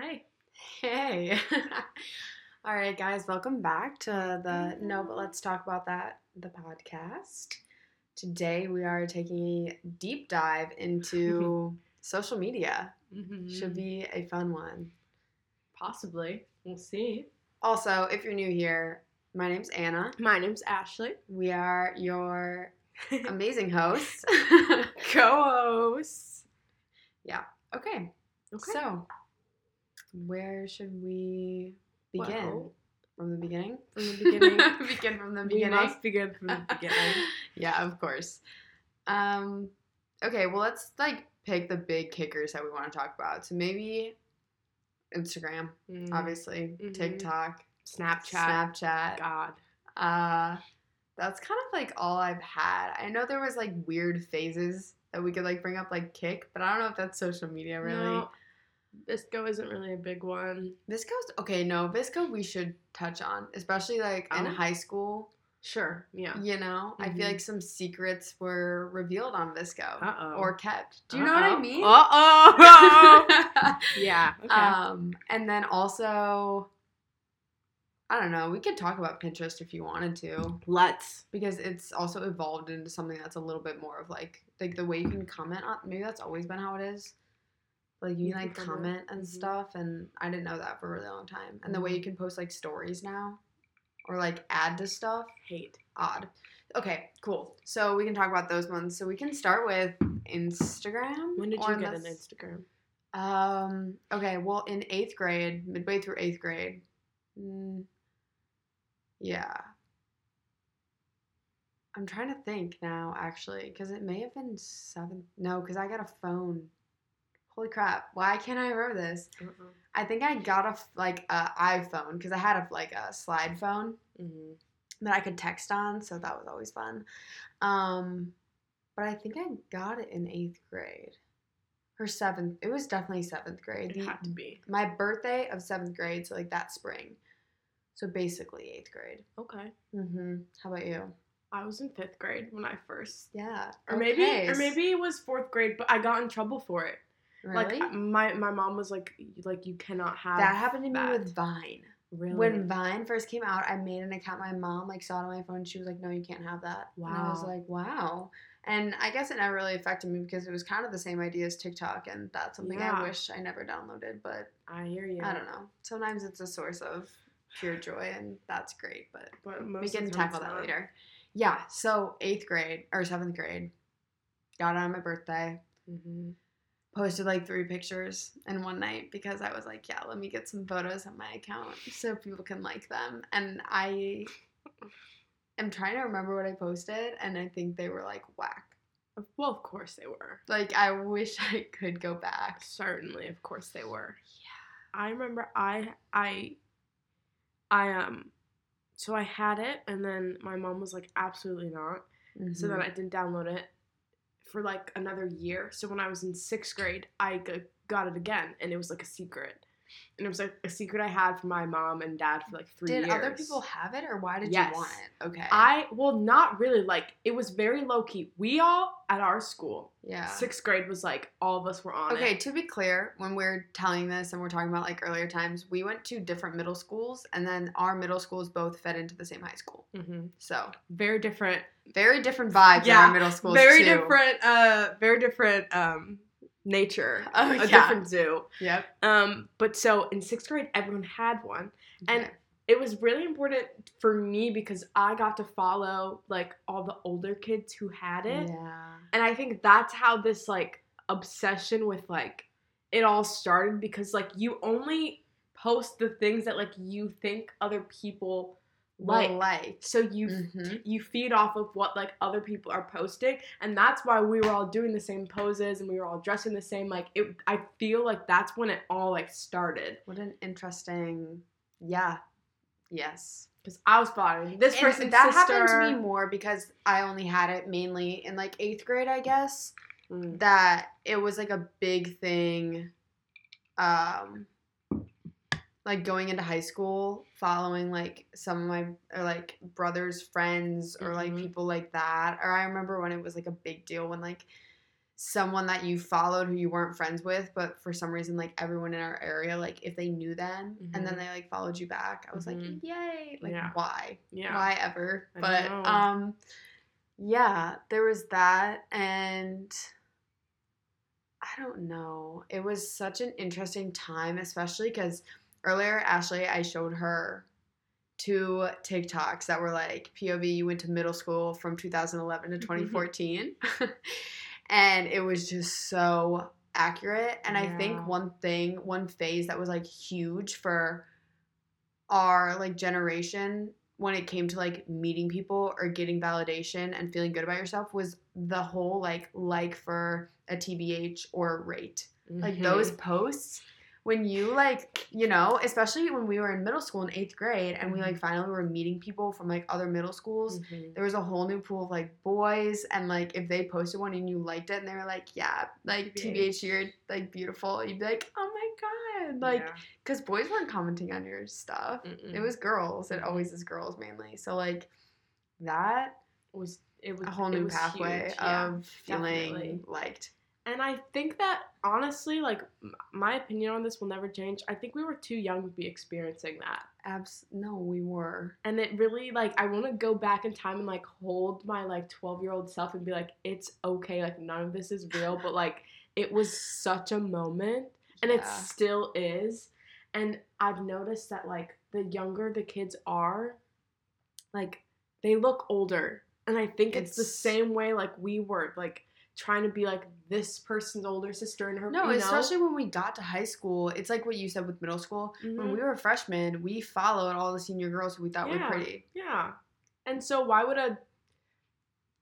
Hi. Hey. All right, guys, welcome back to the No, but let's talk about that the podcast. Today we are taking a deep dive into social media. Should mm-hmm. be a fun one. possibly. We'll see. Also, if you're new here, my name's Anna. My name's Ashley. We are your amazing hosts. Co-host. okay, Okay. so where should we begin? Well, from the beginning? from the beginning. begin from the beginning. we must begin from the beginning. yeah, of course. Um, okay, well, let's like pick the big kickers that we want to talk about. So maybe Instagram, Mm, obviously, Mhm. TikTok, Snapchat. Snapchat. God. Uh, that's kind of like all I've had. I know there was like weird phases that we could like bring up, like Kik, but I don't know if that's social media really. No, VSCO isn't really a big one. VSCO's okay. No, VSCO we should touch on, especially like in Oh. high school. Sure. Yeah. You know, I Mhm. feel like some secrets were revealed on VSCO Uh-oh. or kept. Do you know what I mean? Uh-oh. yeah. Okay. um, and then also, I don't know. We could talk about Pinterest if you wanted to, Let's. because it's also evolved into something that's a little bit more of like like the way you can comment on. Maybe that's always been how it is. Like you You can like comment. and Mhm. stuff, and I didn't know that for a really long time. And the way you Mhm. can post like stories now, or like add to stuff, Hate. odd. Okay, cool. So we can talk about those ones. So we can start with Instagram. When did you get an Instagram? Um. Okay. Well, in eighth grade, midway through eighth grade. Mm, yeah. I'm trying to think now, actually, because it may have been seventh. No, because I got a phone. Holy crap! Why can't I remember this? Uh-uh. I think I got a like a iPhone because I had a like a slide phone Mhm. that I could text on, so that was always fun. Um, but I think I got it in eighth grade or seventh. It was definitely seventh grade. It had to be. my birthday of seventh grade, so like that spring. So basically eighth grade. Okay. Mm-hmm. How about you? I was in fifth grade when I first, Yeah. or maybe, or maybe it was fourth grade, but I got in trouble for it. Really? Like my my mom was like, like you cannot have that happened to me with Vine. Really? When Vine first came out, I made an account. My mom like saw it on my phone. She was like, "No, you can't have that." And I was like, "Wow." And I guess it never really affected me because it was kind of the same idea as TikTok, and that's something Yeah. I wish I never downloaded. But I hear you. I don't know. Sometimes it's a source of pure joy, and that's great. But But we can tackle that later. Yeah. So eighth grade or seventh grade, got it on my birthday. Mhm. Posted like three pictures in one night because I was like, yeah, let me get some photos on my account so people can like them. And I am trying to remember what I posted, and I think they were like whack. Well, of course they were. Like I wish I could go back. Certainly, of course they were. Yeah. I remember I I I um so I had it and then my mom was like absolutely not. So then Mhm. I didn't download it for like another year. So when I was in 6th grade, I g- got it again and it was like a secret. And it was like a secret I had from my mom and dad for like 3 did years. other people have it, or why did Yes. you want it? Okay. I well not really like it was very low key. We all at our school, yeah. sixth grade was like all of us were on Okay, it. to be clear, when we're telling this and we're talking about like earlier times, we went to different middle schools, and then our middle schools both fed into the same high school. hmm So Very different very different vibes in Yeah, our middle schools. very too. different uh very different um nature Oh, a yeah. different zoo Yep. um but so in sixth grade everyone had one And- Okay. it was really important for me because i got to follow like all the older kids who had it yeah. and i think that's how this like obsession with like it all started because like you only post the things that like you think other people like like. so you Mhm. you feed off of what like other people are posting and that's why we were all doing the same poses and we were all dressing the same like it i feel like that's when it all like started What an interesting. Yeah. Yes. because i was following this And person's that sister happened to me more because I only had it mainly in like eighth grade, I guess. Mm. that it was like a big thing um like going into high school following like some of my or like brothers friends or like Mhm. people like that or i remember when it was like a big deal when like someone that you followed who you weren't friends with, but for some reason, like everyone in our area, like if they knew them and then Mhm. they like followed you back, I was like, Mhm. yay! Like Yeah. why? Yeah. Why ever? I but um, yeah, there was that, and I don't know. It was such an interesting time, especially because earlier, Ashley, I showed her two TikToks that were like POV, you went to middle school from 2011 to 2014. and it was just so accurate. And I think one thing, one phase that was like huge for our like generation when it came to like meeting people or getting validation and feeling good about yourself was the whole like like for a TBH or a rate like Mhm. those posts when you like you know especially when we were in middle school in eighth grade and we like Mm-hmm. finally were meeting people from like other middle schools Mhm. there was a whole new pool of like boys and like if they posted one and you liked it and they were like yeah like TBH. you're like beautiful you'd be like oh my god like Yeah. because boys weren't commenting on your stuff Mm-mm. it was girls it always is girls mainly so like that was it was a whole new pathway huge, yeah. of feeling definitely. liked And I think that honestly, like my opinion on this will never change. I think we were too young to be experiencing that. abs no we were And it really like I want to go back in time and like hold my like 12-year-old self and be like it's okay, like none of this is real, but like it was such a moment and it still is. And I've noticed that like the younger the kids are, like they look older. And I think it's, the same way like we were, like trying to be like this person's older sister and her No, you know? especially when we got to high school. It's like what you said with middle school. When Mhm. we were freshmen, we followed all the senior girls who we thought Yeah. were pretty. Yeah. And so why would a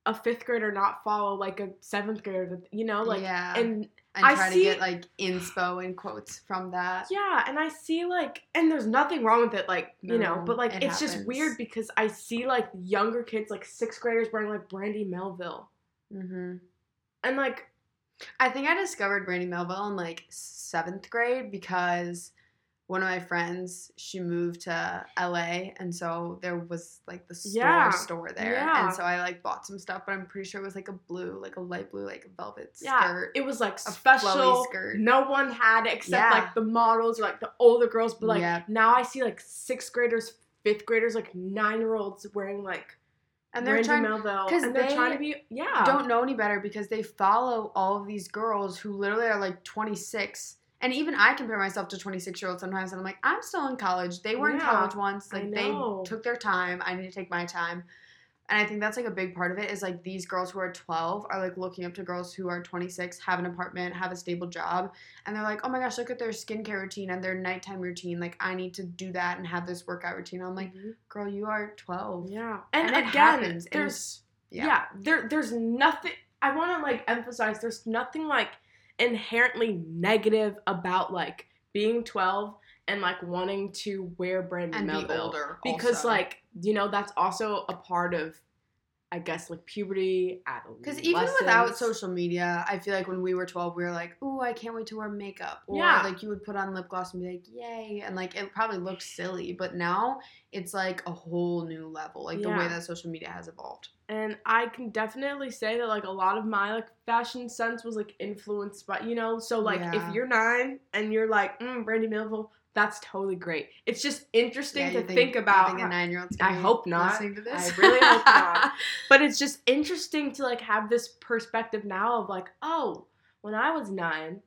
a fifth grader not follow like a seventh grader you know, like yeah. and and I try see- to get like inspo and quotes from that. yeah, and I see like and there's nothing wrong with it, like, you know, but like it it's just weird because I see like younger kids, like sixth graders wearing like Brandy Melville. hmm And like I think I discovered Brandy Melville in like seventh grade because one of my friends she moved to LA and so there was like the store Yeah, store there yeah. and so I like bought some stuff but I'm pretty sure it was like a blue like a light blue like velvet yeah, skirt it was like a special. skirt. No one had it except Yeah. like the models or like the older girls. But like now I see like sixth graders, fifth graders, like nine year olds wearing like and they're Brandy trying Melville, and they're they trying to be yeah. don't know any better because they follow all of these girls who literally are like 26 and even i compare myself to 26 year olds sometimes and i'm like i'm still in college. They were in college once like they took their time. I need to take my time and i think that's like a big part of it is like these girls who are 12 are like looking up to girls who are 26 have an apartment have a stable job and they're like oh my gosh look at their skincare routine and their nighttime routine like i need to do that and have this workout routine i'm like Mhm. girl you are 12 yeah, and, and it again, happens, there's yeah, yeah. there there's nothing. I want to like emphasize. There's nothing like inherently negative about like being 12 and like wanting to wear Brandy and be older because also. like you know that's also a part of I guess like puberty, adolescence. Because even without social media, I feel like when we were 12, we were like, ooh, I can't wait to wear makeup. Or Yeah. like you would put on lip gloss and be like, yay. And like it probably looked silly. But now it's like a whole new level, like the way that social media has evolved. and I can definitely say that like a lot of my like fashion sense was like influenced by you know so like Yeah. if you're nine and you're like mm, Brandy Melville that's totally great it's just interesting Yeah, to you think, about think a nine year old's I hope not. listening to this. I really hope not. but it's just interesting to like have this perspective now of like oh when I was nine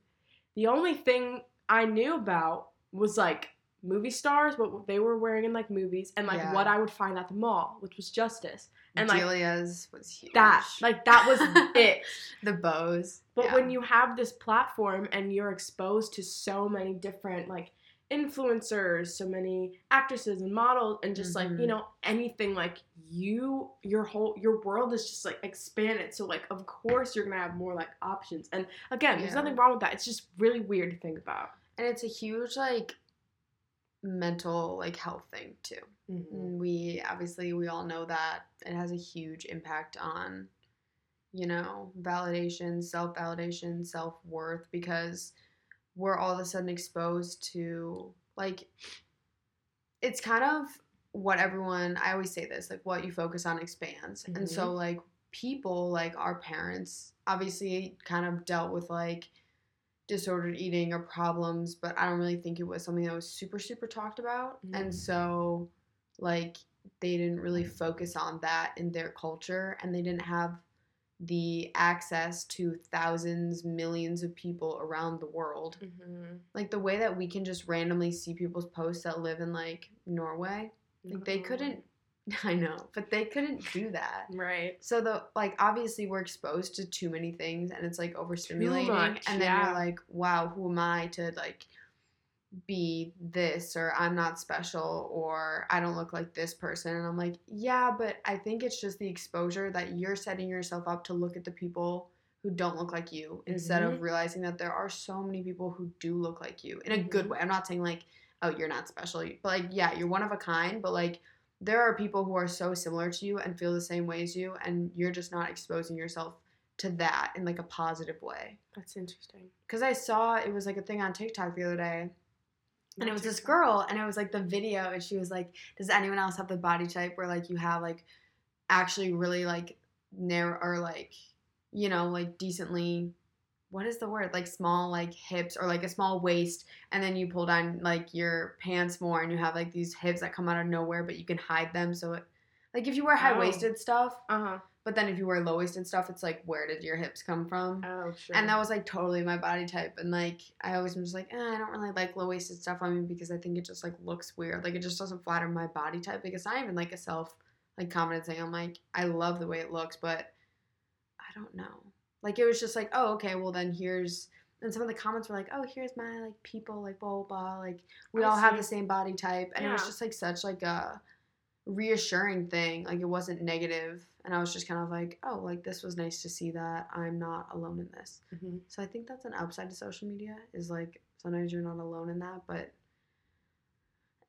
the only thing I knew about was like movie stars what they were wearing in like movies and like Yeah. what I would find at the mall which was Justice and like Delia's was huge. that like that was it the bows. but Yeah. when you have this platform and you're exposed to so many different like influencers so many actresses and models and just like you Mhm. know anything like you your whole your world is just like expanded. So like of course you're gonna have more like options. And again there's nothing wrong with that. It's just really weird to think about. And it's a huge like mental like health thing too. And we obviously we all know that it has a huge impact on you know validation self-validation self-worth because we're all of a sudden exposed to like it's kind of what everyone i always say this like what you focus on expands and so like people like our parents obviously kind of dealt with like disordered eating or problems, but I don't really think it was something that was super super talked about. Mm. And so like they didn't really focus on that in their culture and they didn't have the access to thousands, millions of people around the world. Mm-hmm. Like the way that we can just randomly see people's posts that live in like Norway. Like they couldn't I know, but they couldn't do that. Right. So the like obviously we're exposed to too many things and it's like overstimulating much, and then yeah. you're like, wow, who am I to like be this or I'm not special or I don't look like this person and I'm like, yeah, but I think it's just the exposure that you're setting yourself up to look at the people who don't look like you instead Mhm. of realizing that there are so many people who do look like you in a good Mhm. way. I'm not saying like, oh, you're not special, but like, yeah, you're one of a kind, but like there are people who are so similar to you and feel the same way as you and you're just not exposing yourself to that in like a positive way That's interesting. because i saw it was like a thing on tiktok the other day and it was this girl and it was like the video and she was like does anyone else have the body type where like you have like actually really like narrow or like you know like decently what is the word? Like small like hips or like a small waist and then you pull down like your pants more and you have like these hips that come out of nowhere but you can hide them so it like if you wear high waisted stuff Uh huh. But then if you wear low waisted stuff it's like where did your hips come from Oh sure. and that was like totally my body type. And like I always was like, eh, I don't really like low waisted stuff on me because I think it just like looks weird. Like it just doesn't flatter my body type. Like it's not even like a self like confidence thing. I'm like, I love the way it looks, but I don't know. Like it was just like, oh, okay, well then here's and some of the comments were like, oh, here's my like people, like blah blah blah. Like we I all have the same body type. And it was just like such like a reassuring thing. Like it wasn't negative. And I was just kind of like, oh, like this was nice to see that I'm not alone in this. Mhm. So I think that's an upside to social media is like sometimes you're not alone in that, but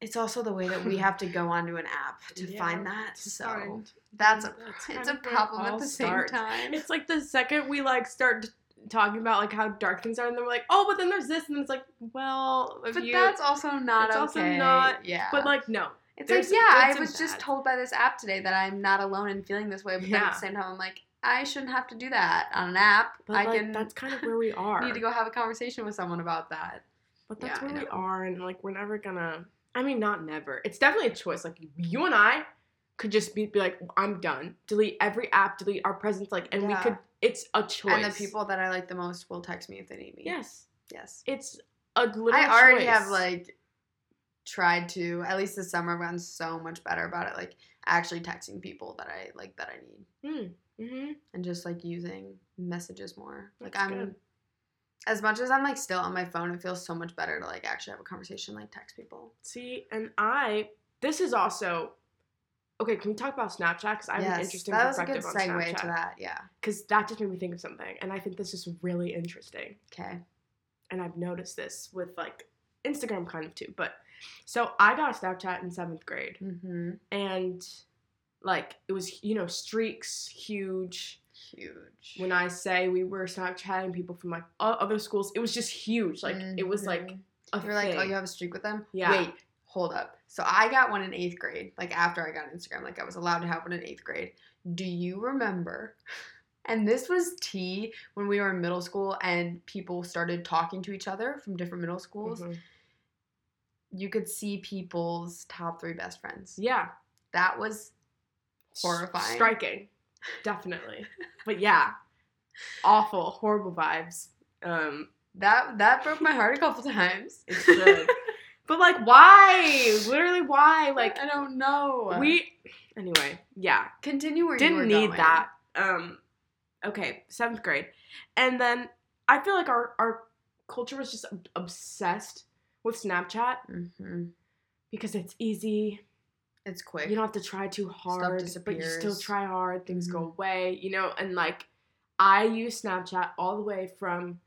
it's also the way that we have to go onto an app to Yeah, find that. So find- that's a That's it's a of where it problem at the same time. It's like the second we like start talking about like how dark things are, and then we're like, oh, but then there's this, and it's like, well, but you, that's also not it's okay. also not- yeah. but like no, it's there's like yeah, I was just told by this app today that I'm not alone in feeling this way, but then at the same time I'm like, I shouldn't have to do that on an app. but I like can that's kind of where we are. need to go have a conversation with someone about that. But that's Yeah, where we are, and like we're never gonna. I mean, not never. It's definitely a choice. Like you and I could just be, be like, I'm done. Delete every app. Delete our presence. Like, and we could. It's a choice. And the people that I like the most will text me if they need me. Yes, Yes. it's a literal. I already choice. have like tried to at least this summer I've gotten so much better about it. Like actually texting people that I like that I need Mm-hmm. and just like using messages more. Like That's I'm good. as much as I'm like still on my phone, it feels so much better to like actually have a conversation, like text people. See, and I. This is also. Okay, can we talk about Snapchat? Because I have an yes, interesting that was a good segue Snapchat. to that. Yeah. Because that just made me think of something, and I think this is really interesting. Okay. and I've noticed this with like Instagram kind of too. But so I got a Snapchat in seventh grade, Mm-hmm. and like it was you know streaks huge. Huge. When I say we were Snapchatting people from like other schools, it was just huge. Like it was like Mhm. a You're like, oh, you have a streak with them? Yeah. Wait, hold up. So I got one in eighth grade, like after I got Instagram, like I was allowed to have one in eighth grade. Do you remember? And this was T when we were in middle school and people started talking to each other from different middle schools. Mhm. You could see people's top three best friends. Yeah, That was Horrifying. striking, definitely. but yeah, awful, horrible vibes. Um, that that broke my heart a couple times. It should. but like, why? Literally, why? Like, I don't know. we anyway yeah continue where didn't need going. that um okay seventh grade and then i feel like our our culture was just obsessed with snapchat Mhm. because it's easy It's quick. you don't have to try too hard but you still try hard things go Mhm. away you know and like i used snapchat all the way from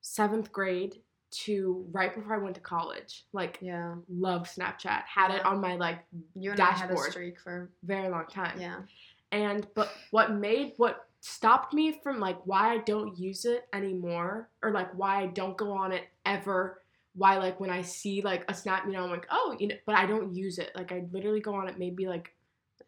seventh grade to right before i went to college like yeah. love snapchat had it on my like You and I had a Dashboard. streak for very long time yeah. And but what made what stopped me from like why I don't use it anymore or like why I don't go on it ever. Why like when I see like a snap, you know, I'm like, oh, you know, but I don't use it. Like I literally go on it maybe like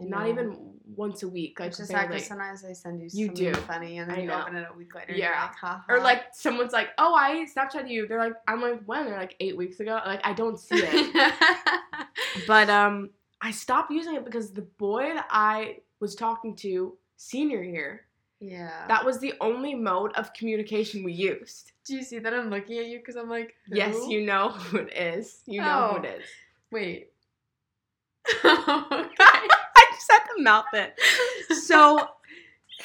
I Not even once a week, like It's just barely. 'cause sometimes they send you You something do. funny and then I you know. open it a week later. Yeah. like, or like someone's like, "Oh, I Snapchat you." They're like, "I'm like, when?" They're like, eight weeks ago." Like, I don't see it. but um, I stopped using it because the boy that I was talking to senior year, yeah. that was the only mode of communication we used. Do you see that I'm looking at you because I'm like, Yes, you know who it is. You know who Oh. it is. Wait. I just had to mouth it. So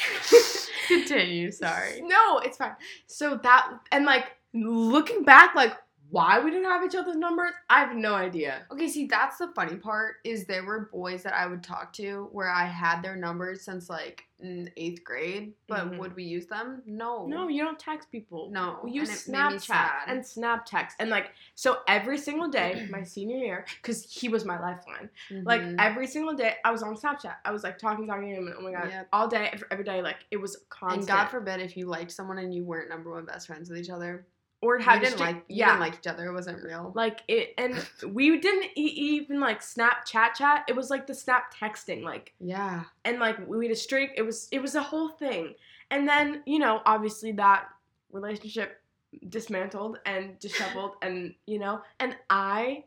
Continue. Sorry. No, it's fine. So that and like looking back, like why we didn't have each other's numbers, I have no idea. Okay, see, that's the funny part is there were boys that I would talk to where I had their numbers since like in eighth grade, but Mhm. would we use them? No. No, you don't text people. No, we use Snapchat and Snap text, and like so every single day, my senior year, because he was my lifeline. Like Mhm. every single day, I was on Snapchat. I was like talking, talking to him, and oh my god, Yep. all day, every day, like it was constant. and God forbid if you liked someone and you weren't number one best friends with each other. Or had didn't to- like yeah, didn't like each other. It wasn't real. like it, and we didn't e- even like Snapchat chat. It was like the Snap texting, like yeah. and like we had a streak. It was it was a whole thing, and then you know obviously that relationship dismantled and disheveled, and you know, and I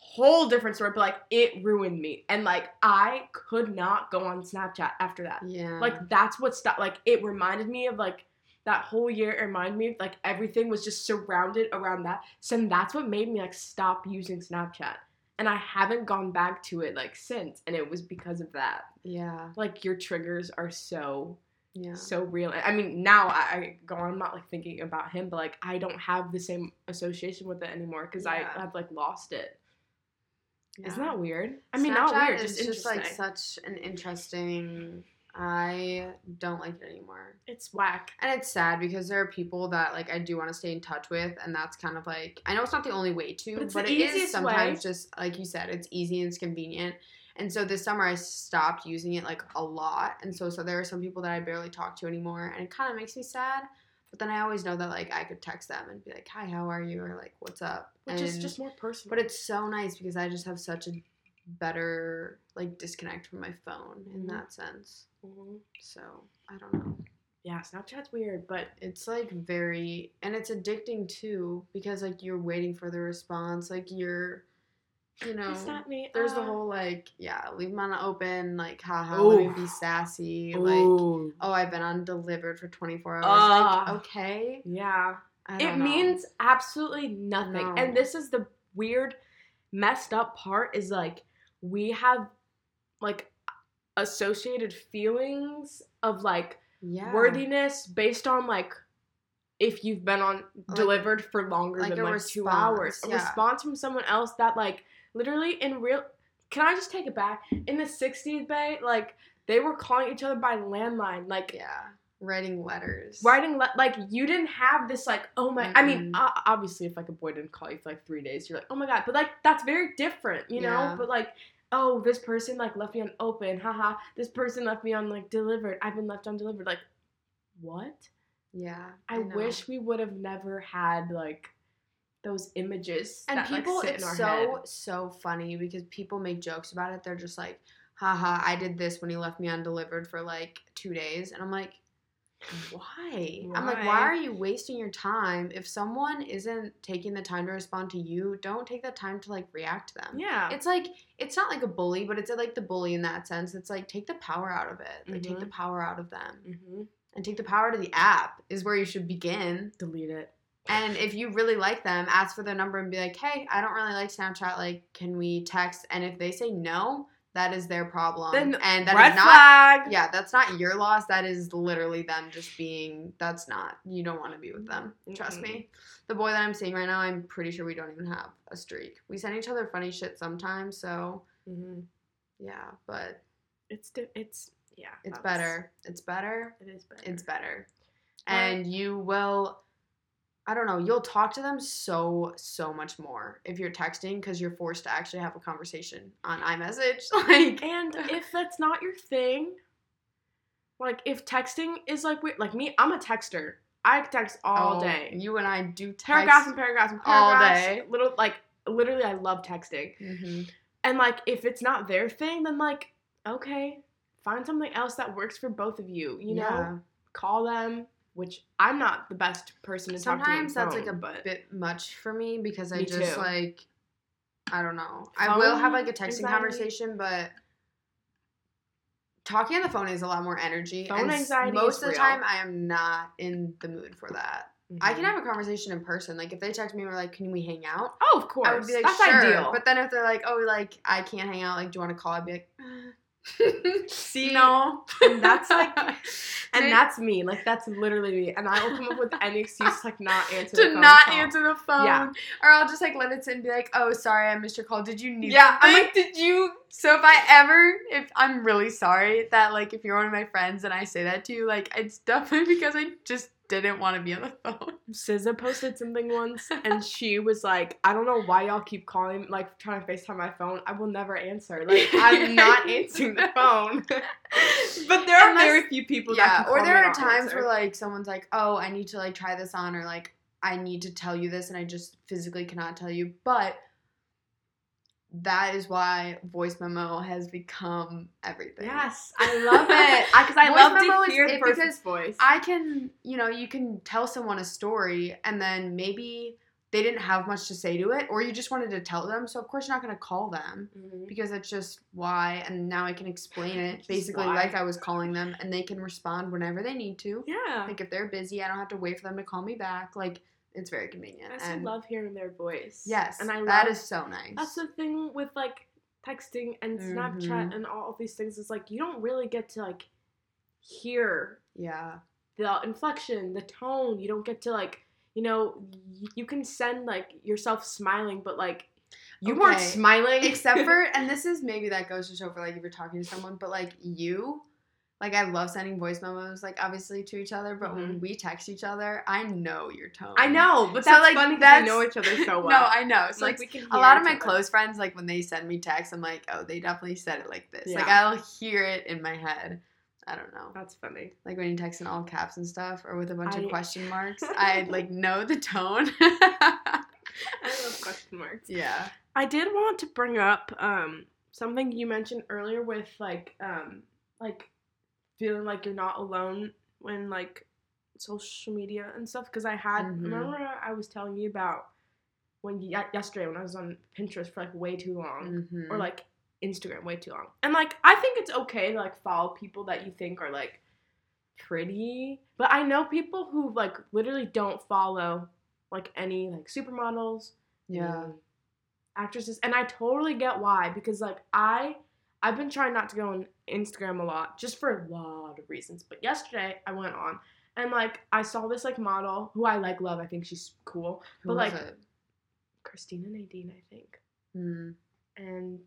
whole different story, but like it ruined me, and like I could not go on Snapchat after that. Yeah. Like that's what stopped. Like it reminded me of like that whole year. It reminded me of like everything was just surrounded around that. So that's what made me like stop using Snapchat. And I haven't gone back to it like since. And it was because of that. yeah. Like your triggers are so Yeah. so real. I mean now I, I go on. I'm not like thinking about him, but like I don't have the same association with it anymore because Yeah. I have like lost it. yeah. Isn't that weird? I mean not weird, just just like such an interesting. I don't like it anymore. it's whack. And it's sad because there are people that like I do want to stay in touch with, and that's kind of like I know it's not the only way to, But but it is sometimes way. just like you said, it's easy and it's convenient. And so this summer I stopped using it like a lot, and so so there are some people that I barely talk to anymore, and it kind of makes me sad. But then I always know that like I could text them and be like, "Hi, how are you?" or like, "What's up?" Which is just more personal. but it's so nice because I just have such a better like disconnect from my phone in Mhm. that sense. Mhm. So I don't know. Yeah, Snapchat's weird, but It's like very and it's addicting too because like you're waiting for the response. Like you're you know it's not me. there's the uh, whole like, yeah, leave them on open, like haha, let me be sassy, like oh I've been undelivered for twenty four hours. Ah. like, okay. yeah. It know. means absolutely nothing. No. And this is the weird, messed up part is like we have like associated feelings of like yeah. worthiness based on like if you've been on Like- delivered for longer like than like two hours. response, A response from someone else that like literally in real can I just take it back? In the sixties bay, like they were calling each other by landline. Like Yeah. Writing letters. writing le- like you didn't have this like oh my i mean uh, obviously if like a boy didn't call you for like three days you're like oh my god but like that's very different you know Yeah. but like oh this person like left me on open haha this person left me on like delivered i've been left on delivered like what Yeah. i, know. wish we would have never had like those images and that, like, people sit it's in our so head. so funny because people make jokes about it they're just like haha i did this when he left me undelivered for like two days and i'm like why? i'm like why Why? are you wasting your time? If someone isn't taking the time to respond to you don't take the time to like react to them. Yeah. It's like it's not like a bully but it's like the bully in that sense. It's like take the power out of it. Like take the power out of them. Hmm and take the power to the app is where you should begin. Delete it. And if you really like them, ask for their number and be like, hey, I don't really like Snapchat. Like, can we text? And if they say no, that is their problem. Then and that is red not flag yeah, that's not your loss. That is literally them just being that's not you don't want to be with them. Trust me. The boy that I'm seeing right now, I'm pretty sure we don't even have a streak. We send each other funny shit sometimes, so hmm yeah, but it's it's yeah it's better. It's better. it is better It's better. Well- And you will I don't know, you'll talk to them so so much more if you're texting because you're forced to actually have a conversation on iMessage. Like And if that's not your thing, like if texting is like weird, like me, I'm a texter. I text all oh, day, You and I do text paragraphs and paragraphs and all day. Little like literally, I love texting. Mhm. And like if it's not their thing, then like okay, find something else that works for both of you. You know, Yeah. call them. Which I'm not the best person to Sometimes talk to. Sometimes that's on like a but bit much for me because I Me just too. like I don't know. I will have like a texting anxiety? conversation, but talking on the phone is a lot more energy. Phone and anxiety most of the time, I am not in the mood for that. I can Mhm. have a conversation in person. Like if they text me and were like, "Can we hang out?" Oh, of course. I would be like, that's "Sure." ideal. But then if they're like, "Oh, like I can't hang out. Like, do you want to call?" I'd be like, See, "No." and that's like- and that's me. Like that's literally me. And I will come up with any excuse to like not answer. to the phone not call. answer the phone. Yeah. Or I'll just like let it sit and be like, oh, sorry, I missed your call. Did you need Yeah, I'm like, did you? So if I ever, if I'm really sorry that like if you're one of my friends and I say that to you, like it's definitely because I just didn't want to be on the phone. SZA posted something once, and she was like, "I don't know why y'all keep calling, like trying to Facetime my phone. I will never answer. Like I'm not answering the phone." but there are Unless- very few people. that Yeah. Or there are times answer. where like someone's like, oh, I need to like try this on, or like I need to tell you this, and I just physically cannot tell you. But that is why voice memo has become everything. Yes, I love it. Because I, Voice love memo to is hear the it person's because voice. I can, you know, you can tell someone a story and then maybe they didn't have much to say to it, or you just wanted to tell them. So, of course, you're not going to call them Mhm. because it's just why. And now I can explain it basically why. like I was calling them, and they can respond whenever they need to. Yeah. Like, if they're busy, I don't have to wait for them to call me back. Like, it's very convenient. I also and love hearing their voice. yes, and I that love is so nice. That's the thing with like texting and Snapchat Mhm. and all of these things is like you don't really get to like hear yeah. the inflection, the tone. You don't get to like, you know, y- you can send like yourself smiling, but like you weren't smiling Except for, and this is maybe that goes to show for like if you're talking to someone, but like you, like I love sending voice memos, like obviously to each other, but when we text each other, I know your tone. I know, but So, that's like, funny because that's- we know each other so well. No, I know. So like, like we can a lot of my other. close friends, like when they send me texts, I'm like, oh, they definitely said it like this. Like I'll hear it in my head. I don't know. That's funny. Like when you text in all caps and stuff, or with a bunch I- of question marks, I like know the tone. I love question marks. yeah. I did want to bring up um something you mentioned earlier with like um like feeling like you're not alone when like social media and stuff because I had Mhm. remember I was telling you about when yesterday when I was on Pinterest for like way too long Mhm. or like Instagram way too long and like I think it's okay to like follow people that you think are like pretty but I know people who like literally don't follow like any like supermodels yeah. actresses and i totally get why because like i i've been trying not to go on instagram a lot just for a lot of reasons but yesterday i went on and like i saw this like model who i like love i think she's cool Who but, like- it? christina nadine i think Mm. and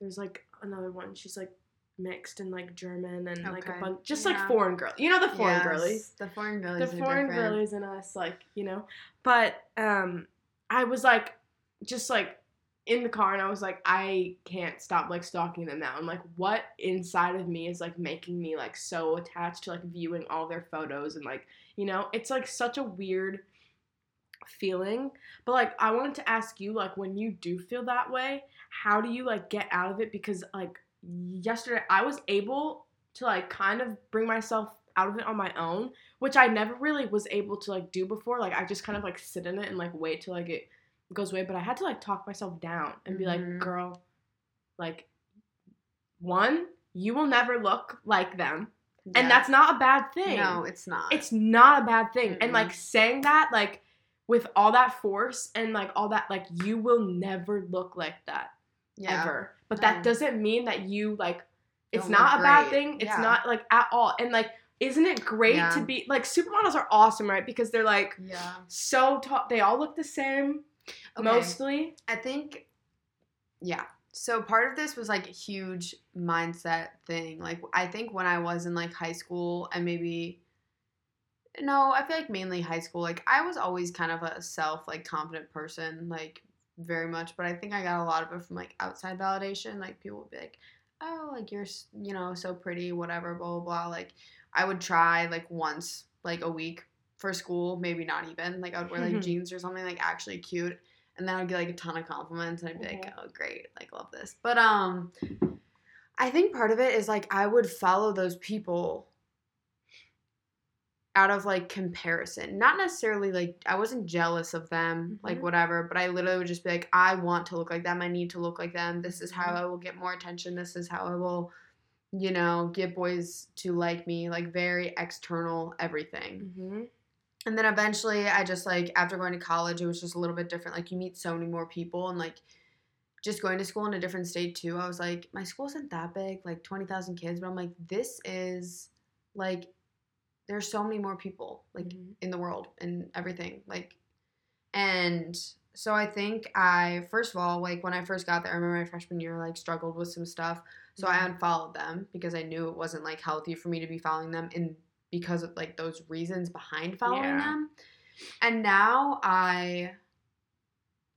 there's like another one she's like mixed and like german and like a bunch just Yeah. like foreign girl you know the foreign girlies The foreign girlies. the foreign different. girlies and us, like you know. But um, I was like, just like in the car, and I was like, I can't stop like stalking them now. I'm like, what inside of me is like making me like so attached to like viewing all their photos and like you know, it's like such a weird feeling. But like, I wanted to ask you, like, when you do feel that way, how do you like get out of it? Because like yesterday, I was able to like kind of bring myself out of it on my own, which I never really was able to like do before. Like I just kind of like sit in it and like wait till like it goes away. But I had to like talk myself down and be Mhm. like, girl, like one, you will never look like them. And that's not a bad thing. no, it's not. It's not a bad thing. And Mm-mm. like saying that, like with all that force and like all that, like you will never look like that yeah. ever. But that doesn't mean that you like it's Don't not a bad thing. It's Yeah. not like at all. And like isn't it great Yeah. to be like supermodels are awesome, right? Because they're like Yeah. so tall. They all look the same Okay. mostly. I think, yeah. So part of this was like a huge mindset thing. Like I think when I was in like high school and maybe, no, I feel like mainly high school. Like I was always kind of a self like confident person, like very much. But I think I got a lot of it from like outside validation. Like people would be like, oh, like you're you know so pretty, whatever, blah blah blah. Like I would try like once like a week for school, maybe not even. Like I would wear like jeans or something like actually cute and then I'd get like a ton of compliments and I'd be like, Mhm. oh great, like love this. But um I think part of it is like I would follow those people out of like comparison. Not necessarily like I wasn't jealous of them, like Mhm. whatever, but I literally would just be like, I want to look like them. I need to look like them. This is how Mhm. I will get more attention. This is how I will, you know, get boys to like me. Like very external everything. Mm-hmm. And then eventually I just like after going to college it was just a little bit different. Like you meet so many more people and like just going to school in a different state too. I was like, my school isn't that big, like twenty thousand kids, but I'm like, this is like there's so many more people like Mm-hmm. in the world and everything. Like and so I think I first of all, like when I first got there, I remember my freshman year like struggled with some stuff. So I Mhm. unfollowed them because I knew it wasn't like healthy for me to be following them in because of like those reasons behind following Yeah. them. And now I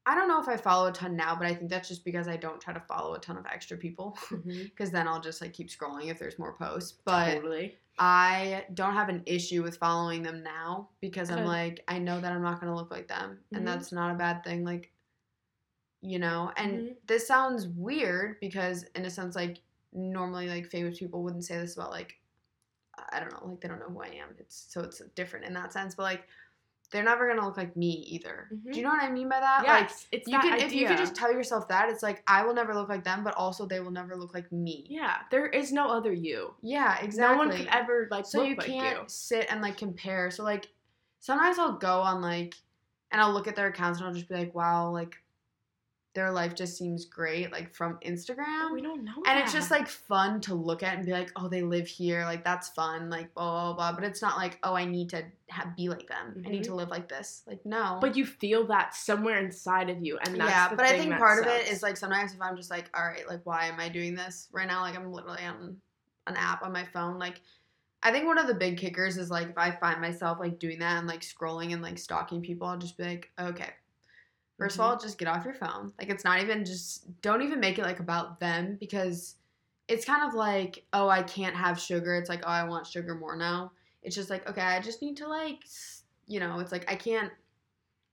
I don't know if I follow a ton now, but I think that's just because I don't try to follow a ton of extra people Mm-hmm. because then I'll just like keep scrolling if there's more posts. But totally. I don't have an issue with following them now because I'm like I know that I'm not going to look like them Mhm. and that's not a bad thing like you know and Mhm. this sounds weird because in a sense like normally like famous people wouldn't say this about like I don't know like they don't know who I am it's so it's different in that sense but like they're never to look like me either. Mhm. Do you know what I mean by that? Like it's you that can idea. if you could just tell yourself that it's like I will never look like them but also they will never look like me. yeah, there is no other you. Yeah, exactly. No one could ever like so look you like can't you. sit and like compare so like sometimes i'll go on like and i'll look at their accounts and i'll just be like wow like their life just seems great like from instagram. We don't know. and it's just like fun to look at and be like oh they live here like that's fun like blah blah blah but it's not like oh i need to ha- be like them. I need to mm-hmm. live like this. Like no. But you feel that somewhere inside of you, and that's yeah but i think that part of it is like sometimes if i'm just like all right like why am i doing this? Right now like i'm literally on an app on my phone like i think one of the big kickers is like if i find myself like doing that and like scrolling and like stalking people i'll just be like okay 1st of Mhm. all just get off your phone like it's not even just don't even make it like about them because it's kind of like oh i can't have sugar it's like oh i want sugar more now it's just like okay i just need to like you know it's like i can't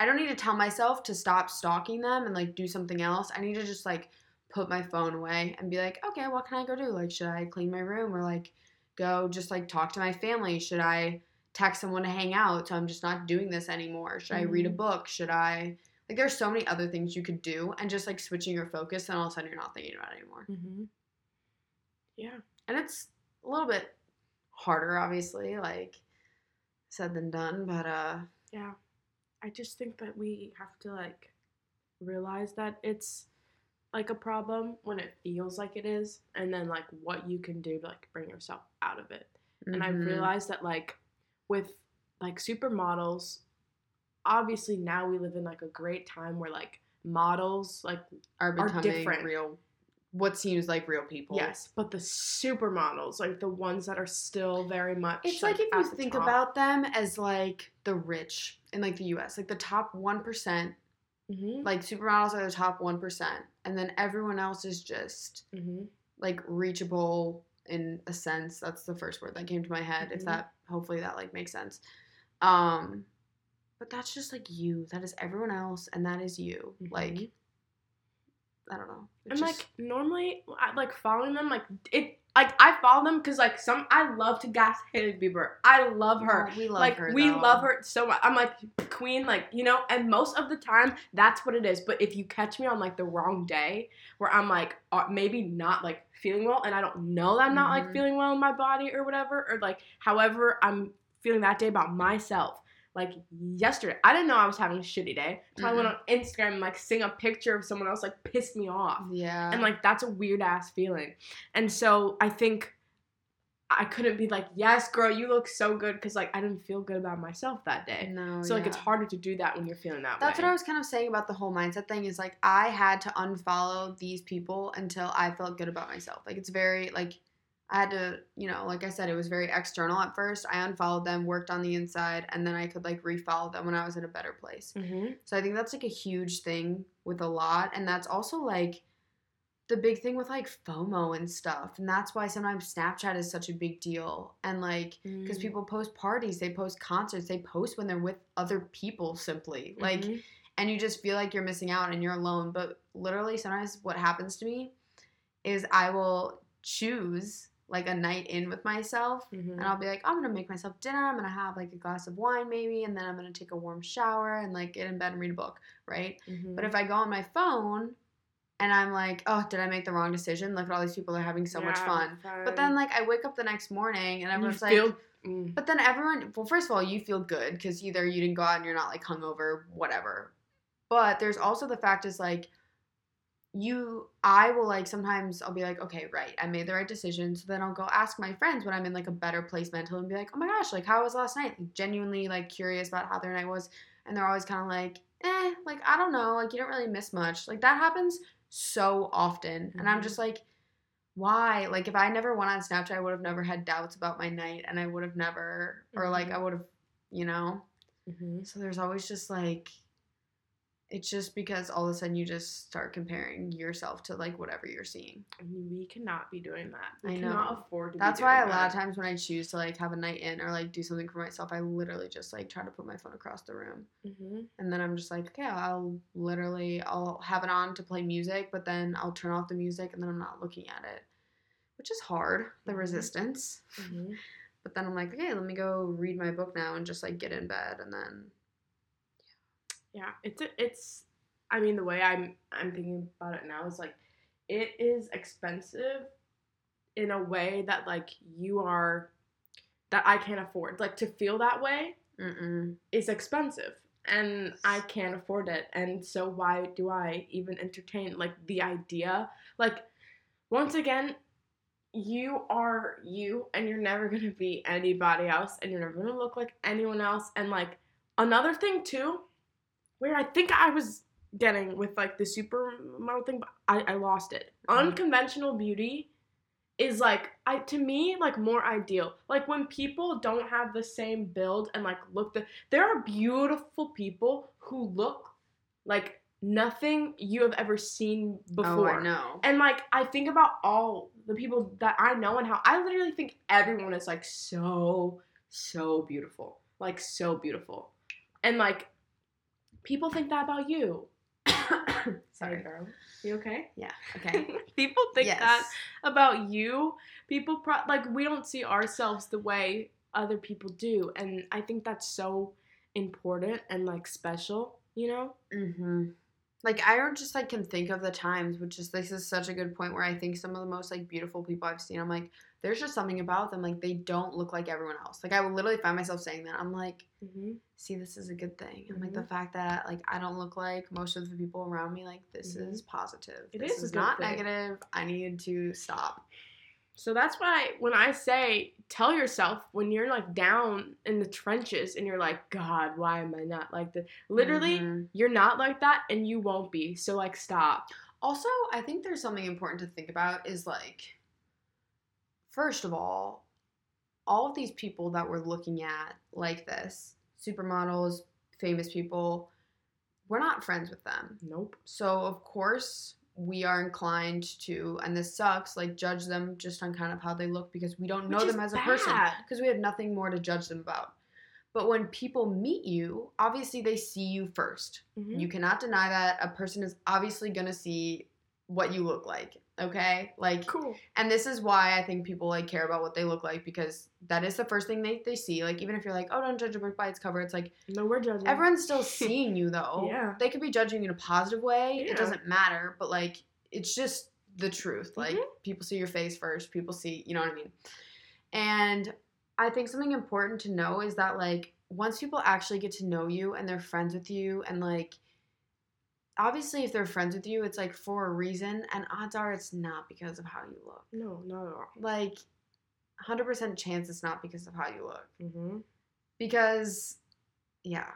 I don't need to tell myself to stop stalking them and like do something else. I need to just like put my phone away and be like, okay, what can I go do? Like, should I clean my room or like go just like talk to my family? Should I text someone to hang out so I'm just not doing this anymore? Should I read a Mhm. book? Should I like there's so many other things you could do and just like switching your focus and all of a sudden you're not thinking about it anymore. Mhm. Yeah. And it's a little bit harder obviously, like said than done, but uh Yeah. I just think that we have to like realize that it's like a problem when it feels like it is and then like what you can do to like bring yourself out of it. And I've mhm. realized that like with like supermodels obviously now we live in like a great time where like models like are are becoming different. real what seems like real people. yes, but the supermodels like the ones that are still very much It's like, if you think top. about them as like the rich in like the US, like the top 1%, Mhm, like supermodels are the top 1%, and then everyone else is just mhm. like reachable in a sense. That's the first word that came to my head. If Mhm. that hopefully that like makes sense. Um but that's just like you. That is everyone else and that is you. Like Mhm. I don't know. It And just- like normally, I, like following them, like it, like I follow them because like some I love to gas Hailey Bieber. I love her. Oh, we love like her. we though. love her so much. I'm like queen, like you know. And most of the time, that's what it is. But if you catch me on like the wrong day, where I'm like uh, maybe not like feeling well, and I don't know that I'm not like Mhm. feeling well in my body or whatever, or like however I'm feeling that day about myself. Like yesterday, I didn't know I was having a shitty day. So I went mm-hmm. on Instagram and like seeing a picture of someone else like pissed me off. Yeah. And like that's a weird ass feeling. And so I think I couldn't be like, yes, girl, you look so good because like I didn't feel good about myself that day. no, so like it's harder to do that when you're feeling that That's way. what I was kind of saying about the whole mindset thing is like I had to unfollow these people until I felt good about myself. Like it's very like I had to, you know, like I said, it was very external at first. I unfollowed them, worked on the inside, and then I could like refollow them when I was in a better place. Mm-hmm. So I think that's like a huge thing with a lot. And that's also like the big thing with like FOMO and stuff. And that's why sometimes Snapchat is such a big deal. And like, because people post parties, they post concerts, they post when they're with other people simply. Like, Mhm. and you just feel like you're missing out and you're alone. But literally, sometimes what happens to me is I will choose like a night in with myself Mhm. and I'll be like, I'm gonna make myself dinner. I'm gonna have like a glass of wine maybe, and then I'm gonna take a warm shower and like get in bed and read a book, right? Mhm. But if I go on my phone and I'm like, oh, did I make the wrong decision? Look at all these people are having so much Yeah, fun. But then like I wake up the next morning and everyone's like, feel mm, but then everyone, well, first of all, you feel good because either you didn't go out and you're not like hungover, whatever. But there's also the fact is like, you, I will like sometimes I'll be like, okay, right, I made the right decision. So then I'll go ask my friends when I'm in like a better place mentally and be like, oh my gosh, like how was last night? Like, genuinely like curious about how their night was, and they're always kind of like, eh, like I don't know, like you don't really miss much. Like that happens so often, and I'm Mhm. just like why? Like if I never went on Snapchat, I would have never had doubts about my night and I would have never or like Mhm. I would have, you know. mhm. So there's always just like it's just because all of a sudden you just start comparing yourself to like whatever you're seeing. And we cannot be doing that. We I cannot know. afford to. That's why a doing lot of times when I choose to like have a night in or like do something for myself, I literally just like try to put my phone across the room. Mhm. And then I'm just like, okay, I'll literally I'll have it on to play music, but then I'll turn off the music and then I'm not looking at it. Which is hard, the Mhm. resistance. Mhm. But then I'm like, okay, let me go read my book now and just like get in bed and then Yeah, it's it's. I mean, the way I'm I'm thinking about it now is like, it is expensive, in a way that like you are, that I can't afford. Like to feel that way mm-mm. is expensive, and I can't afford it. And so why do I even entertain like the idea? Like, once again, you are you, and you're never gonna be anybody else, and you're never gonna look like anyone else. And like another thing too, where I think I was getting with like the supermodel thing, but I, I lost it. Mhm. Unconventional beauty is like I to me like more ideal. Like when people don't have the same build and like look the there are beautiful people who look like nothing you have ever seen before. Oh, I know. And like I think about all the people that I know and how I literally think everyone is like so so beautiful. Like so beautiful. And like people think that about you. Sorry. girl. You okay? Yeah. Okay. people think yes. that about you. People pro- like we don't see ourselves the way other people do, and I think that's so important and like special. You know? Mm-hmm. Like I don't just like can think of the times, which is this is such a good point where I think some of the most like beautiful people I've seen, I'm like, there's just something about them, like they don't look like everyone else. Like I will literally find myself saying that. I'm like, Mm-hmm. see, this is a good thing. I'm like the Mhm. fact that like I don't look like most of the people around me, like this Mhm. is positive. It this is is not thing. negative. I need to stop. So that's why when I say tell yourself when you're like down in the trenches and you're like, God, why am I not like this? Literally, Mhm. you're not like that, and you won't be. So like, stop. Also, I think there's something important to think about is like, first of all, all of these people that we're looking at like this, supermodels, famous people, we're not friends with them. Nope. So, of course, we are inclined to, and this sucks, like judge them just on kind of how they look because we don't know Which them is as a person bad. because we have nothing more to judge them about. But when people meet you, obviously they see you 1st Mhm. You cannot deny that a person is obviously going to see what you look like, okay? Like cool. and this is why I think people like care about what they look like because that is the first thing they, they see. Like even if you're like, oh, don't judge a book by its cover, it's like No, we're judging. everyone's still seeing you though. Yeah. They could be judging you in a positive way. Yeah. It doesn't matter, but like it's just the truth. Like Mhm. people see your face first. People see, you know what I mean? And I think something important to know is that like once people actually get to know you and they're friends with you and like obviously if they're friends with you it's like for a reason and odds are it's not because of how you look No, not at all. like 100% chance it's not because of how you look Mm-hmm. because yeah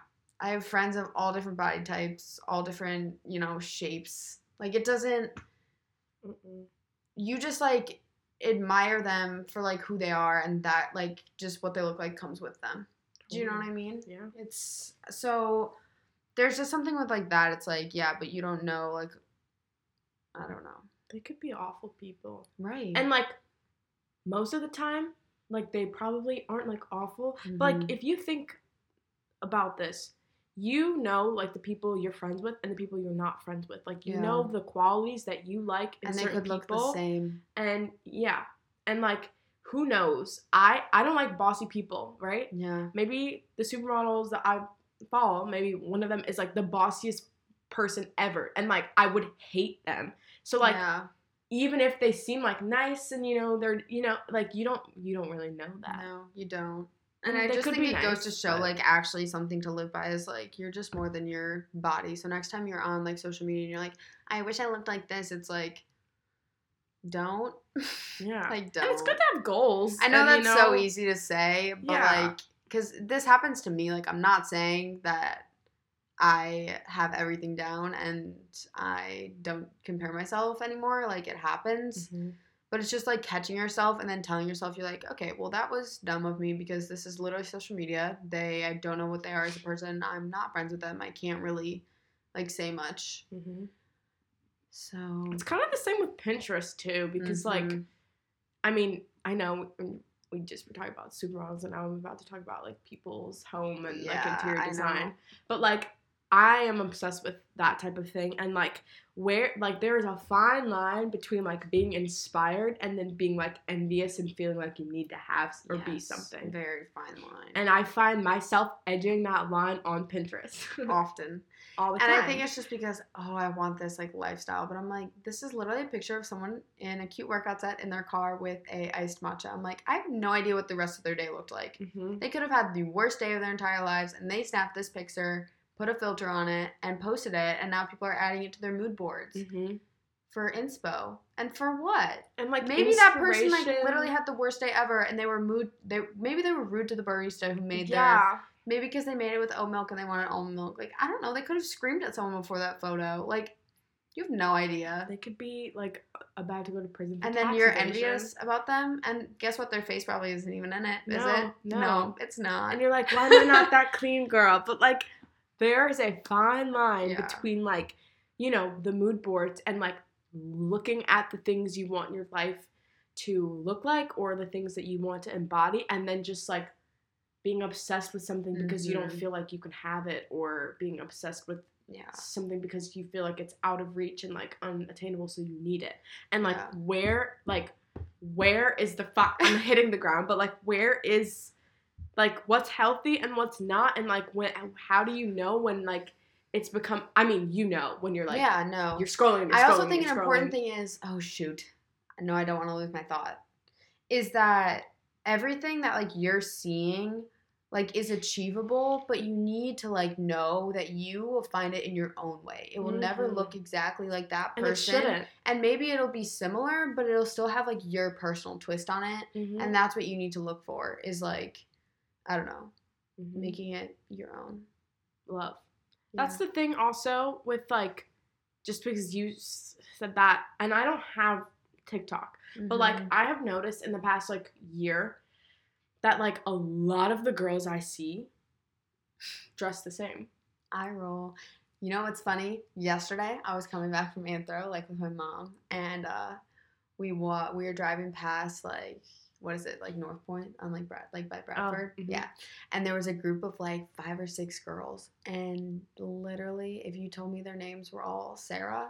i have friends of all different body types all different you know shapes like it doesn't Mm-mm. you just like admire them for like who they are and that like just what they look like comes with them do you know what i mean Yeah. it's so there's just something with like that it's like yeah but you don't know like i don't know They could be awful people. right And like most of the time, like they probably aren't like awful. But Mhm. like if you think about this, you know like the people you're friends with and the people you're not friends with. Like you Yeah. know the qualities that you like in and they certain could look people. the same. And yeah. And like who knows? I I don't like bossy people, right? Yeah. Maybe the supermodels that I follow, maybe one of them is like the bossiest person ever. And like I would hate them. So like yeah. even if they seem like nice and you know they're you know like you don't you don't really know that. No, you don't. And And I just think it goes to show, but- like, actually something to live by is like you're just more than your body. So next time you're on like social media and you're like, I wish I looked like this, it's like, don't. Yeah. like, don't. and it's good to have goals. I know and, that's you so easy to say, but Yeah. like, because this happens to me. Like, I'm not saying that I have everything down and I don't compare myself anymore. Like, it happens. Mhm. But it's just like catching yourself and then telling yourself you're like, okay, well that was dumb of me because this is literally social media. They I don't know what they are as a person. I'm not friends with them. I can't really like say much. Mhm. So It's kind of the same with Pinterest too, because like, Mhm. I mean, I know we- just were talking about supermodels, and now I'm about to talk about like people's home and like Yeah, interior I know. design. But like, I am obsessed with that type of thing, and like, where like there is a fine line between like being inspired and then being like envious and feeling like you need to have or be something. Very fine line. And I find myself edging that line on Pinterest often. All the And time. I think it's just because, oh, I want this like lifestyle. But I'm like, this is literally a picture of someone in a cute workout set in their car with a iced matcha. I'm like, I have no idea what the rest of their day looked like. Mhm. They could have had the worst day of their entire lives and they snapped this picture, put a filter on it, and posted it, and now people are adding it to their mood boards Mhm. for inspo. And for what? and like maybe that person like literally had the worst day ever and they were mood they maybe they were rude to the barista who made their yeah. Maybe because they made it with oat milk and they wanted almond milk. Like, I don't know, they could have screamed at someone before that photo. Like, you have no idea. They could be like about to go to prison. For And then you're evasion. envious about them, and guess what? Their face probably isn't even in it, is No, it? no. it's not. and you're like, why am I not that clean, girl? But like, there is a fine line Yeah. between like, you know, the mood boards and like looking at the things you want your life to look like or the things that you want to embody, and then just like being obsessed with something because you don't Mhm. feel like you can have it, or being obsessed with yeah. something because you feel like it's out of reach and like unattainable so you need it and like Yeah. where like where is the fi- i'm hitting the ground but like where is like what's healthy and what's not and like when how do you know when like it's become i mean you know when you're like yeah, no. you're scrolling you're I also scrolling think an important thing is oh shoot, no, I don't want to lose my thought. Is that everything that like you're seeing like is achievable, but you need to like know that you will find it in your own way. It will never Mhm. look exactly like that and it person. shouldn't And maybe it'll be similar, but it'll still have like your personal twist on it. Mhm. And that's what you need to look for is like I don't know, Mhm. making it your own. love That's the thing also with like just because you said that and I don't have TikTok, but like Mhm. I have noticed in the past like year that like a lot of the girls I see dress the same. I roll. You know what's funny? Yesterday, I was coming back from Anthro, like with my mom, and uh, we wa- we were driving past like what is it like North Point on like Brad like by Bradford, mhm. yeah. And there was a group of like five or six girls, and literally, if you told me their names were all Sarah,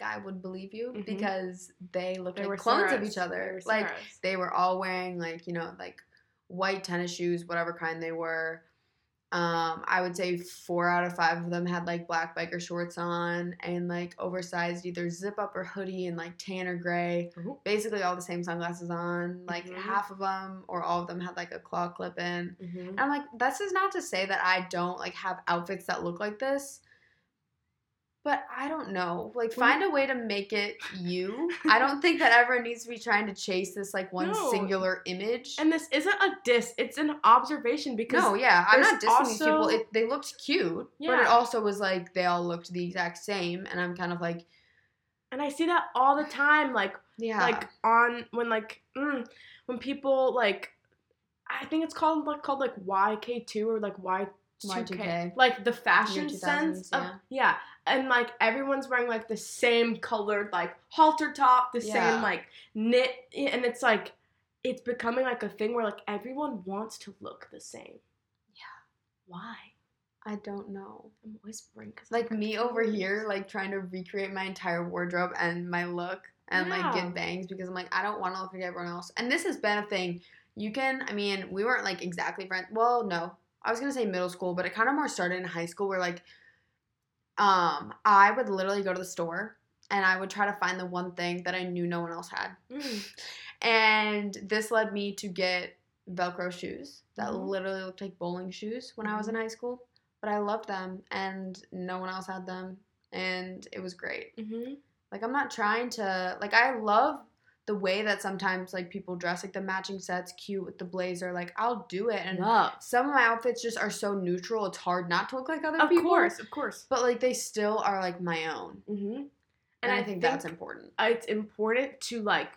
I would believe you Mhm. because they looked They like clones of Sarahs. each They other. were Like Sarahs. they were all wearing like you know like white tennis shoes whatever kind they were um i would say four out of five of them had like black biker shorts on and like oversized either zip up or hoodie and like tan or gray basically all the same sunglasses on like Mhm. half of them or all of them had like a claw clip in Mhm. and i'm like this is not to say that i don't like have outfits that look like this but I don't know. Like, find a way to make it you. I don't think that everyone needs to be trying to chase this like one No. singular image. And this isn't a diss; it's an observation because no, yeah, I'm not dissing these people. It, they looked cute, but it also was like they all looked the exact same, and I'm kind of like, and I see that all the time. Like yeah, like on when like mm, when people like I think it's called like called like YK two or like Y. 2K. Y2K. like the fashion Year 2000s, sense of yeah. yeah and like everyone's wearing like the same colored like halter top the Yeah. same like knit and it's like it's becoming like a thing where like everyone wants to look the same Yeah. why I don't know. I'm because Like me over here, like trying to recreate my entire wardrobe and my look and like get bangs because I'm like, I don't want to look like everyone else. And this has been a thing. You can, I mean, we weren't like exactly friends. Well, no. I was gonna say middle school, but it kind of more started in high school where like um I would literally go to the store and I would try to find the one thing that I knew no one else had. Mm. And this led me to get Velcro shoes that Mhm. literally looked like bowling shoes when I was in high school. But I loved them and no one else had them. And it was great. Mm-hmm. Like, I'm not trying to, like, I love the way that sometimes, like, people dress, like, the matching sets, cute with the blazer. Like, I'll do it. And Love. some of my outfits just are so neutral, it's hard not to look like other Of people. course, of course. But, like, they still are, like, my own. Mm-hmm. And, I, think, that's important. it's important to like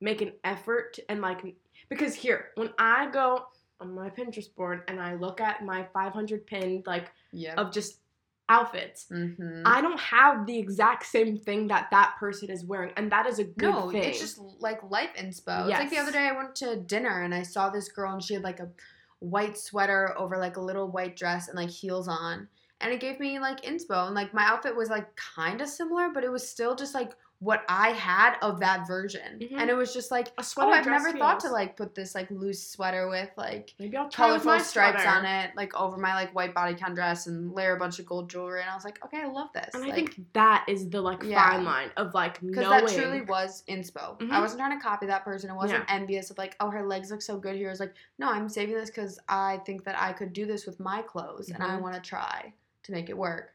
make an effort and like because here when I go on my Pinterest board and I look at my 500 pinned like Yeah. of just outfits, mm-hmm. I don't have the exact same thing that that person is wearing, and that is a good no, thing. it's just like life inspo. It's like the other day I went to dinner and I saw this girl and she had like a white sweater over like a little white dress and like heels on. And it gave me like inspo and like my outfit was like kind of similar, but it was still just like what I had of that version. Mhm. And it was just like, a sweater. oh. I've never thought to like put this like loose sweater with like maybe I'll colorful stripes sweater. on it, like over my like white bodycon dress and layer a bunch of gold jewelry. And I was like, okay, I love this. And I think that is the like Yeah. fine line of like because that truly was inspo. I Mhm. wasn't trying to copy that person. I wasn't envious of like, oh, her legs look so good here. I was like, no, I'm saving this because I think that I could do this with my clothes, and I Mhm. want to try to make it work.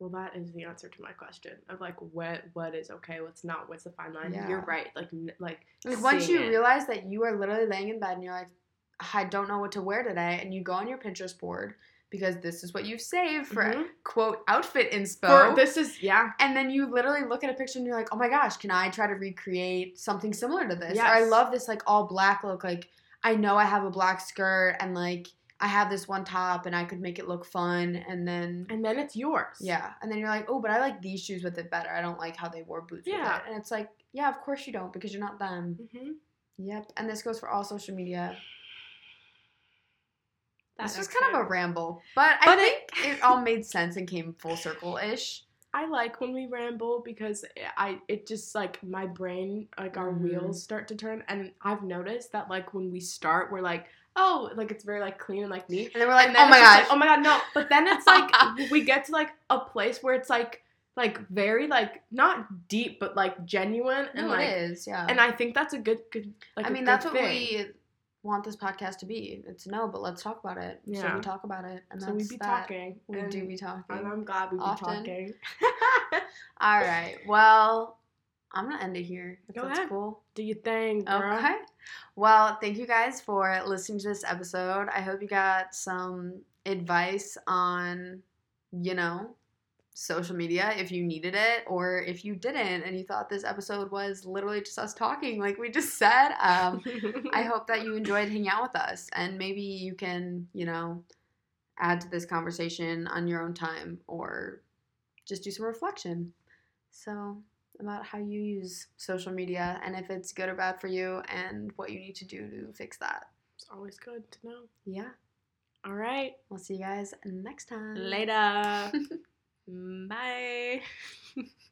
Well, that is the answer to my question of like what what is okay, what's not, what's the fine line. Yeah. You're right. Like n- like Like once you it. realize that you are literally laying in bed and you're like, I don't know what to wear today, and you go on your Pinterest board because this is what you've saved for Mhm. quote outfit inspo. For this is yeah. and then you literally look at a picture and you're like, oh my gosh, can I try to recreate something similar to this? Or I love this like all black look. Like I know I have a black skirt and like I have this one top and I could make it look fun. And then And then it's yours. yeah, and then you're like, oh, but I like these shoes with it better. I don't like how they wore boots Yeah. with it. And it's like, yeah, of course you don't because you're not them. Mm-hmm. Yep. And this goes for all social media. That this was makes kind of a ramble, but, I think it all made sense and came full circle ish. I like when we ramble because I it just like my brain like our Mhm. wheels start to turn and I've noticed that like when we start we're like oh like it's very like clean and like neat And then we're like, then oh my gosh. like, oh my god no but then it's like we get to like a place where it's like like very like not deep but like genuine and no, like it is, yeah. and I think that's a good good like I mean, that's what thing. we want this podcast to be. Uh, it's no, but let's talk about it. So Yeah. we talk about it, and so we be that. talking We do be talking. and I'm glad we be often. talking All right. Well, I'm gonna end it here. If Go that's ahead. cool. do you think girl? Okay. Well, thank you guys for listening to this episode. I hope you got some advice on, you know, social media if you needed it, or if you didn't and you thought this episode was literally just us talking, like we just said. Um, I hope that you enjoyed hanging out with us and maybe you can, you know, add to this conversation on your own time or just do some reflection. So, about how you use social media and if it's good or bad for you and what you need to do to fix that. it's always good to know Yeah. all right We'll see you guys next time. Later. Bye.